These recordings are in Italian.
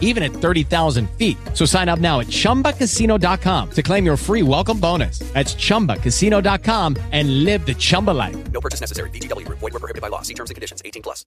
even at 30,000 feet. So sign up now at chumbacasino.com to claim your free welcome bonus. That's chumbacasino.com and live the Chumba life. No purchase necessary. VGW Group. Void were prohibited by law. See terms and conditions. 18 plus.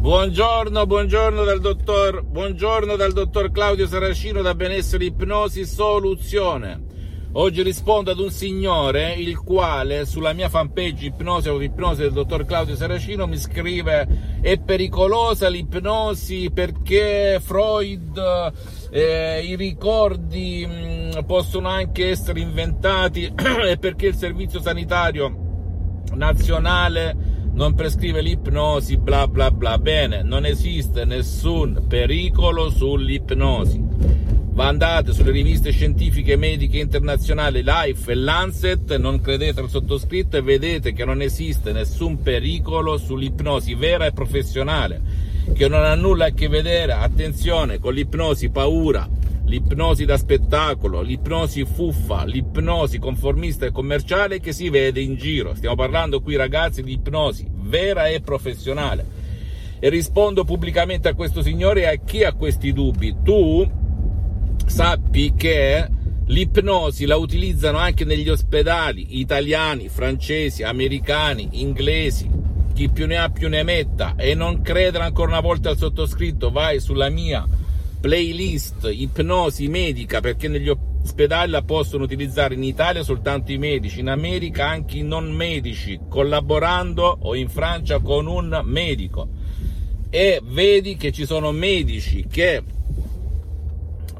Buongiorno, buongiorno dal dottor, buongiorno dal dottor Claudio Saracino da Benessere Ipnosi Soluzione. Oggi rispondo ad un signore il quale sulla mia fanpage ipnosi o ipnosi del dottor Claudio Saracino mi scrive è pericolosa l'ipnosi perché Freud eh, i ricordi mh, possono anche essere inventati e perché il servizio sanitario nazionale non prescrive l'ipnosi bla bla bla. Bene non esiste nessun pericolo sull'ipnosi andate sulle riviste scientifiche mediche internazionali Life e Lancet, non credete al sottoscritto e vedete che non esiste nessun pericolo sull'ipnosi vera e professionale, che non ha nulla a che vedere, attenzione, con l'ipnosi paura, l'ipnosi da spettacolo, l'ipnosi fuffa, l'ipnosi conformista e commerciale che si vede in giro. Stiamo parlando qui ragazzi di ipnosi vera e professionale. E rispondo pubblicamente a questo signore e a chi ha questi dubbi. Tu sappi che l'ipnosi la utilizzano anche negli ospedali italiani, francesi, americani, inglesi, chi più ne ha più ne metta e non credere ancora una volta al sottoscritto, vai sulla mia playlist ipnosi medica perché negli ospedali la possono utilizzare in Italia soltanto i medici, in America anche i non medici, collaborando o in Francia con un medico. E vedi che ci sono medici che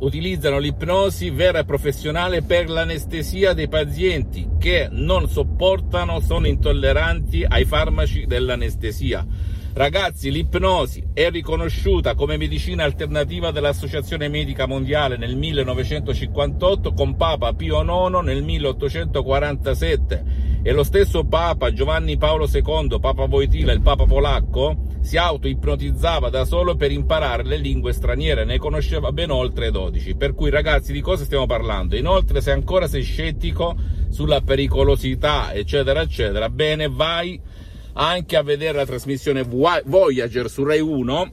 utilizzano l'ipnosi vera e professionale per l'anestesia dei pazienti che non sopportano, sono intolleranti ai farmaci dell'anestesia. Ragazzi, l'ipnosi è riconosciuta come medicina alternativa dall'Associazione Medica Mondiale nel 1958 con Papa Pio IX nel 1847 e lo stesso Papa Giovanni Paolo II, Papa Voitila, il Papa polacco, si auto-ipnotizzava da solo per imparare le lingue straniere, ne conosceva ben oltre 12. Per cui ragazzi di cosa stiamo parlando? Inoltre se ancora sei scettico sulla pericolosità eccetera eccetera, bene vai anche a vedere la trasmissione Voyager su Rai 1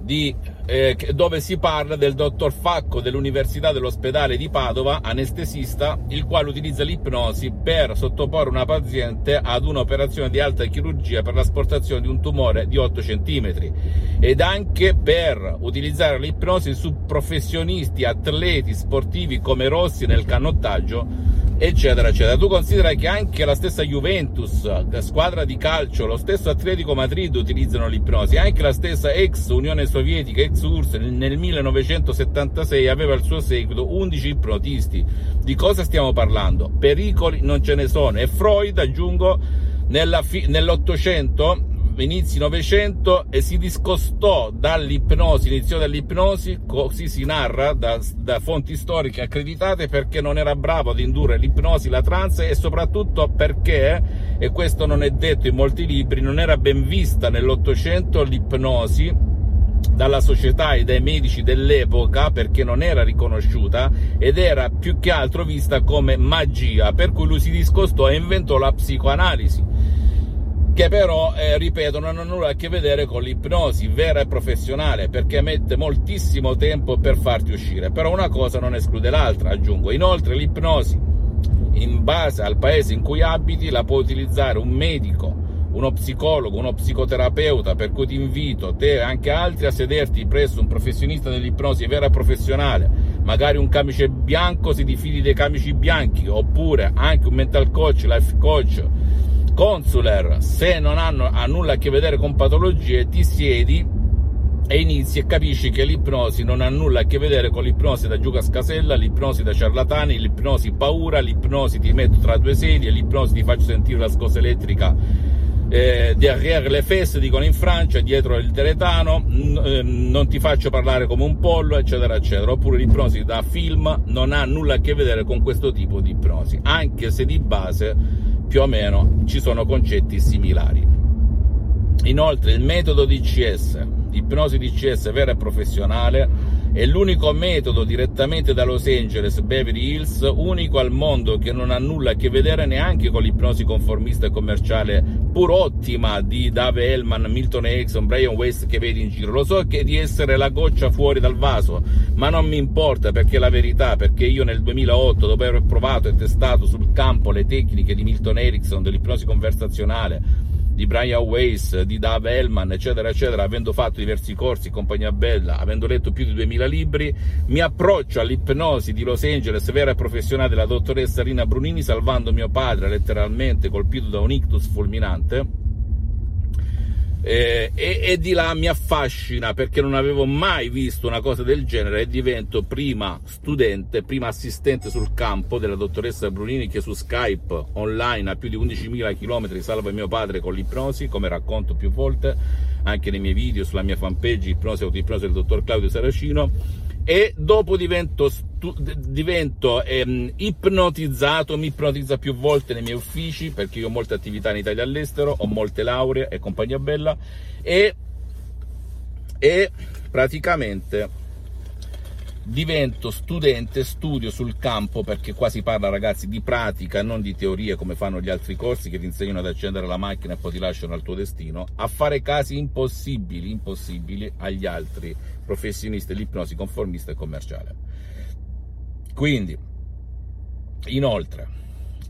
di, eh, dove si parla del dottor Facco dell'Università dell'ospedale di Padova, anestesista, il quale utilizza l'ipnosi per sottoporre una paziente ad un'operazione di alta chirurgia per l'asportazione di un tumore di 8 cm ed anche per utilizzare l'ipnosi su professionisti, atleti sportivi come Rossi nel canottaggio eccetera eccetera. Tu considera che anche la stessa Juventus la squadra di calcio lo stesso Atletico Madrid utilizzano l'ipnosi. Anche la stessa ex Unione Sovietica ex URSS nel 1976 aveva al suo seguito 11 ipnotisti. Di cosa stiamo parlando? pericoli non ce ne sono. E Freud aggiungo nell'Ottocento inizi Novecento e si discostò dall'ipnosi, iniziò dall'ipnosi, così si narra da, da, fonti storiche accreditate perché non era bravo ad indurre l'ipnosi, la trance e soprattutto perché, e questo non è detto in molti libri, non era ben vista nell'Ottocento l'ipnosi dalla società e dai medici dell'epoca perché non era riconosciuta ed era più che altro vista come magia, per cui lui si discostò e inventò la psicoanalisi che però, eh, ripeto, non hanno nulla a che vedere con l'ipnosi vera e professionale, perché mette moltissimo tempo per farti uscire. Però una cosa non esclude l'altra, aggiungo. Inoltre l'ipnosi, in base al paese in cui abiti, la può utilizzare un medico, uno psicologo, uno psicoterapeuta, per cui ti invito, te e anche altri, a sederti presso un professionista dell'ipnosi vera e professionale, magari un camice bianco se ti fidi dei camici bianchi, oppure anche un mental coach, life coach, consular, se non hanno ha nulla a che vedere con patologie, ti siedi e inizi e capisci che l'ipnosi non ha nulla a che vedere con l'ipnosi da giuca scasella, l'ipnosi da ciarlatani, l'ipnosi paura, l'ipnosi ti metto tra due sedie, l'ipnosi ti faccio sentire la scossa elettrica eh, derrière le fesse, dicono in Francia, dietro il teletano, n- eh, non ti faccio parlare come un pollo, eccetera, eccetera. Oppure l'ipnosi da film non ha nulla a che vedere con questo tipo di ipnosi, anche se di base più o meno ci sono concetti similari. Inoltre il metodo DCS, ipnosi DCS vera e professionale, è l'unico metodo direttamente da Los Angeles, Beverly Hills, unico al mondo che non ha nulla a che vedere neanche con l'ipnosi conformista e commerciale pur ottima di Dave Hellman, Milton Erickson, Brian West che vedi in giro. Lo so che di essere la goccia fuori dal vaso, ma non mi importa perché è la verità, perché io nel 2008, dopo aver provato e testato sul campo le tecniche di Milton Erickson, dell'ipnosi conversazionale, di Brian Weiss, di Dave Hellman, eccetera, eccetera, avendo fatto diversi corsi, compagnia bella, avendo letto più di 2000 libri, mi approccio all'ipnosi di Los Angeles vera e professionale della dottoressa Rina Brunini, salvando mio padre letteralmente colpito da un ictus fulminante e, e, di là mi affascina perché non avevo mai visto una cosa del genere e divento prima studente, prima assistente sul campo della dottoressa Brunini che su Skype online a più di 11.000 km salva mio padre con l'ipnosi, come racconto più volte anche nei miei video sulla mia fanpage ipnosi autoipnosi del dottor Claudio Saracino e dopo divento, stu- divento ehm, ipnotizzato, mi ipnotizza più volte nei miei uffici perché io ho molte attività in Italia e all'estero, ho molte lauree e compagnia bella e, e praticamente divento studente, studio sul campo perché qua si parla ragazzi di pratica, non di teoria come fanno gli altri corsi che ti insegnano ad accendere la macchina e poi ti lasciano al tuo destino, a fare casi impossibili, impossibili agli altri professionisti dell'ipnosi conformista e commerciale. Quindi, inoltre,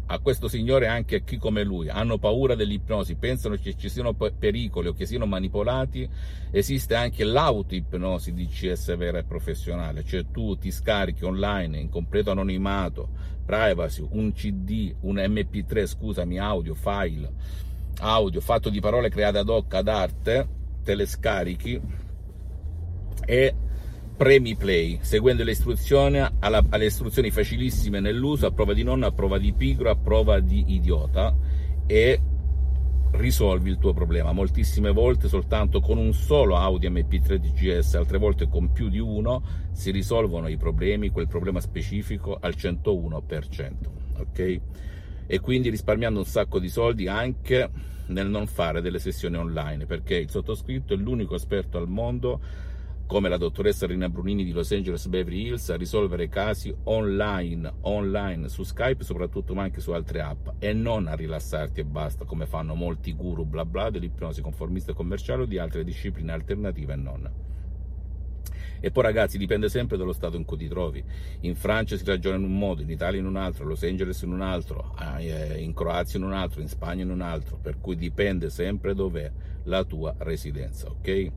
a questo signore e anche a chi come lui. Hanno paura dell'ipnosi, pensano che ci siano pericoli o che siano manipolati, esiste anche l'autoipnosi di CS vera e professionale, cioè tu ti scarichi online in completo anonimato, privacy, un CD, un MP3, scusami, audio, file, audio fatto di parole create ad hoc ad arte, te le scarichi e premi play, seguendo le istruzioni, alla, alle istruzioni facilissime nell'uso, a prova di nonno, a prova di pigro, a prova di idiota e risolvi il tuo problema. Moltissime volte soltanto con un solo Audi MP3 DGS, altre volte con più di uno, si risolvono i problemi, quel problema specifico al 101%. Ok? E quindi risparmiando un sacco di soldi anche nel non fare delle sessioni online, perché il sottoscritto è l'unico esperto al mondo come la dottoressa Rina Brunini di Los Angeles Beverly Hills, a risolvere casi online, online su Skype soprattutto, ma anche su altre app e non a rilassarti e basta, come fanno molti guru bla bla dell'ipnosi conformista e commerciale o di altre discipline alternative e non. E poi ragazzi dipende sempre dallo stato in cui ti trovi. In Francia si ragiona in un modo, in Italia in un altro, a Los Angeles in un altro, eh, in Croazia in un altro, in Spagna in un altro, per cui dipende sempre dov'è la tua residenza, ok?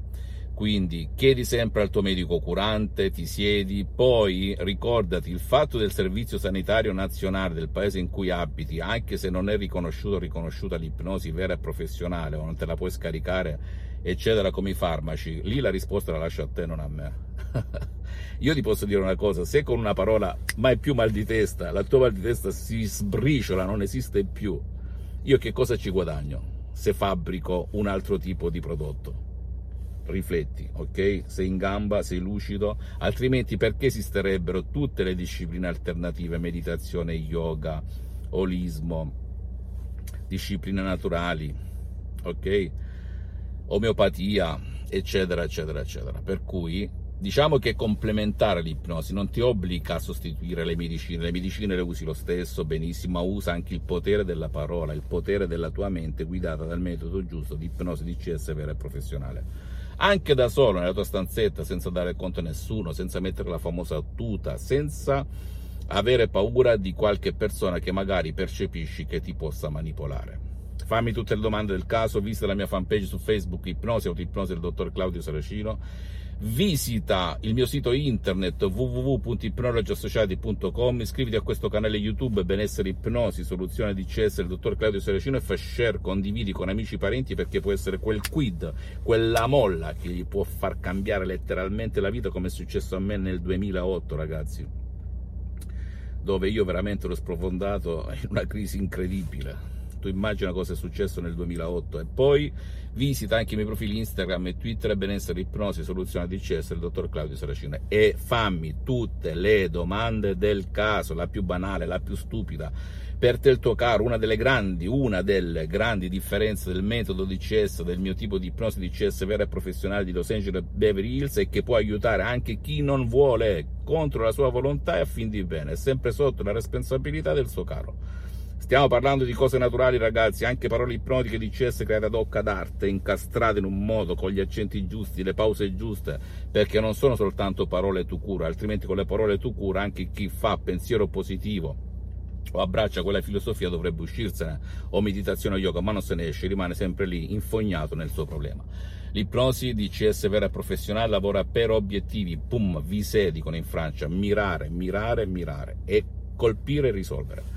Quindi chiedi sempre al tuo medico curante, ti siedi, poi ricordati il fatto del servizio sanitario nazionale del paese in cui abiti, anche se non è riconosciuto o riconosciuta l'ipnosi vera e professionale o non te la puoi scaricare, eccetera, come i farmaci, lì la risposta la lascio a te, non a me. Io ti posso dire una cosa, se con una parola mai più mal di testa, la tua mal di testa si sbriciola, non esiste più, io che cosa ci guadagno se fabbrico un altro tipo di prodotto? Rifletti, ok? Sei in gamba, sei lucido, altrimenti perché esisterebbero tutte le discipline alternative, meditazione, yoga, olismo, discipline naturali, ok? Omeopatia, eccetera, eccetera, eccetera. Per cui diciamo che è complementare l'ipnosi, non ti obbliga a sostituire le medicine, le medicine le usi lo stesso benissimo, ma usa anche il potere della parola, il potere della tua mente guidata dal metodo giusto di ipnosi di CS vera e professionale anche da solo nella tua stanzetta senza dare conto a nessuno, senza mettere la famosa tuta, senza avere paura di qualche persona che magari percepisci che ti possa manipolare. Fammi tutte le domande del caso, visita la mia fanpage su Facebook Ipnosi Autoipnosi del dottor Claudio Saracino visita il mio sito internet www.ipnologiassociati.com iscriviti a questo canale youtube benessere ipnosi soluzione di CS del dottor Claudio Seracino e fa share condividi con amici e parenti perché può essere quel quid quella molla che gli può far cambiare letteralmente la vita come è successo a me nel 2008 ragazzi. Dove io veramente l'ho sprofondato in una crisi incredibile tu immagina cosa è successo nel 2008 e poi visita anche i miei profili Instagram e Twitter benessere ipnosi soluzione DCS del dottor Claudio Saracino. E fammi tutte le domande del caso la più banale la più stupida. Per te il tuo caro, una delle grandi, una delle grandi differenze del metodo DCS, del mio tipo di ipnosi DCS vera e professionale di Los Angeles Beverly Hills è che può aiutare anche chi non vuole contro la sua volontà e a fin di bene, sempre sotto la responsabilità del suo caro. Stiamo parlando di cose naturali, ragazzi, anche parole ipnotiche di CS create ad hoc ad arte, incastrate in un modo, con gli accenti giusti, le pause giuste, perché non sono soltanto parole tu cura, altrimenti con le parole tu cura anche chi fa pensiero positivo o abbraccia quella filosofia dovrebbe uscirsene, o meditazione o yoga, ma non se ne esce, rimane sempre lì infognato nel suo problema. L'ipnosi di CS vera e professionale lavora per obiettivi, pum, vi dicono in Francia, mirare, mirare, mirare e colpire e risolvere.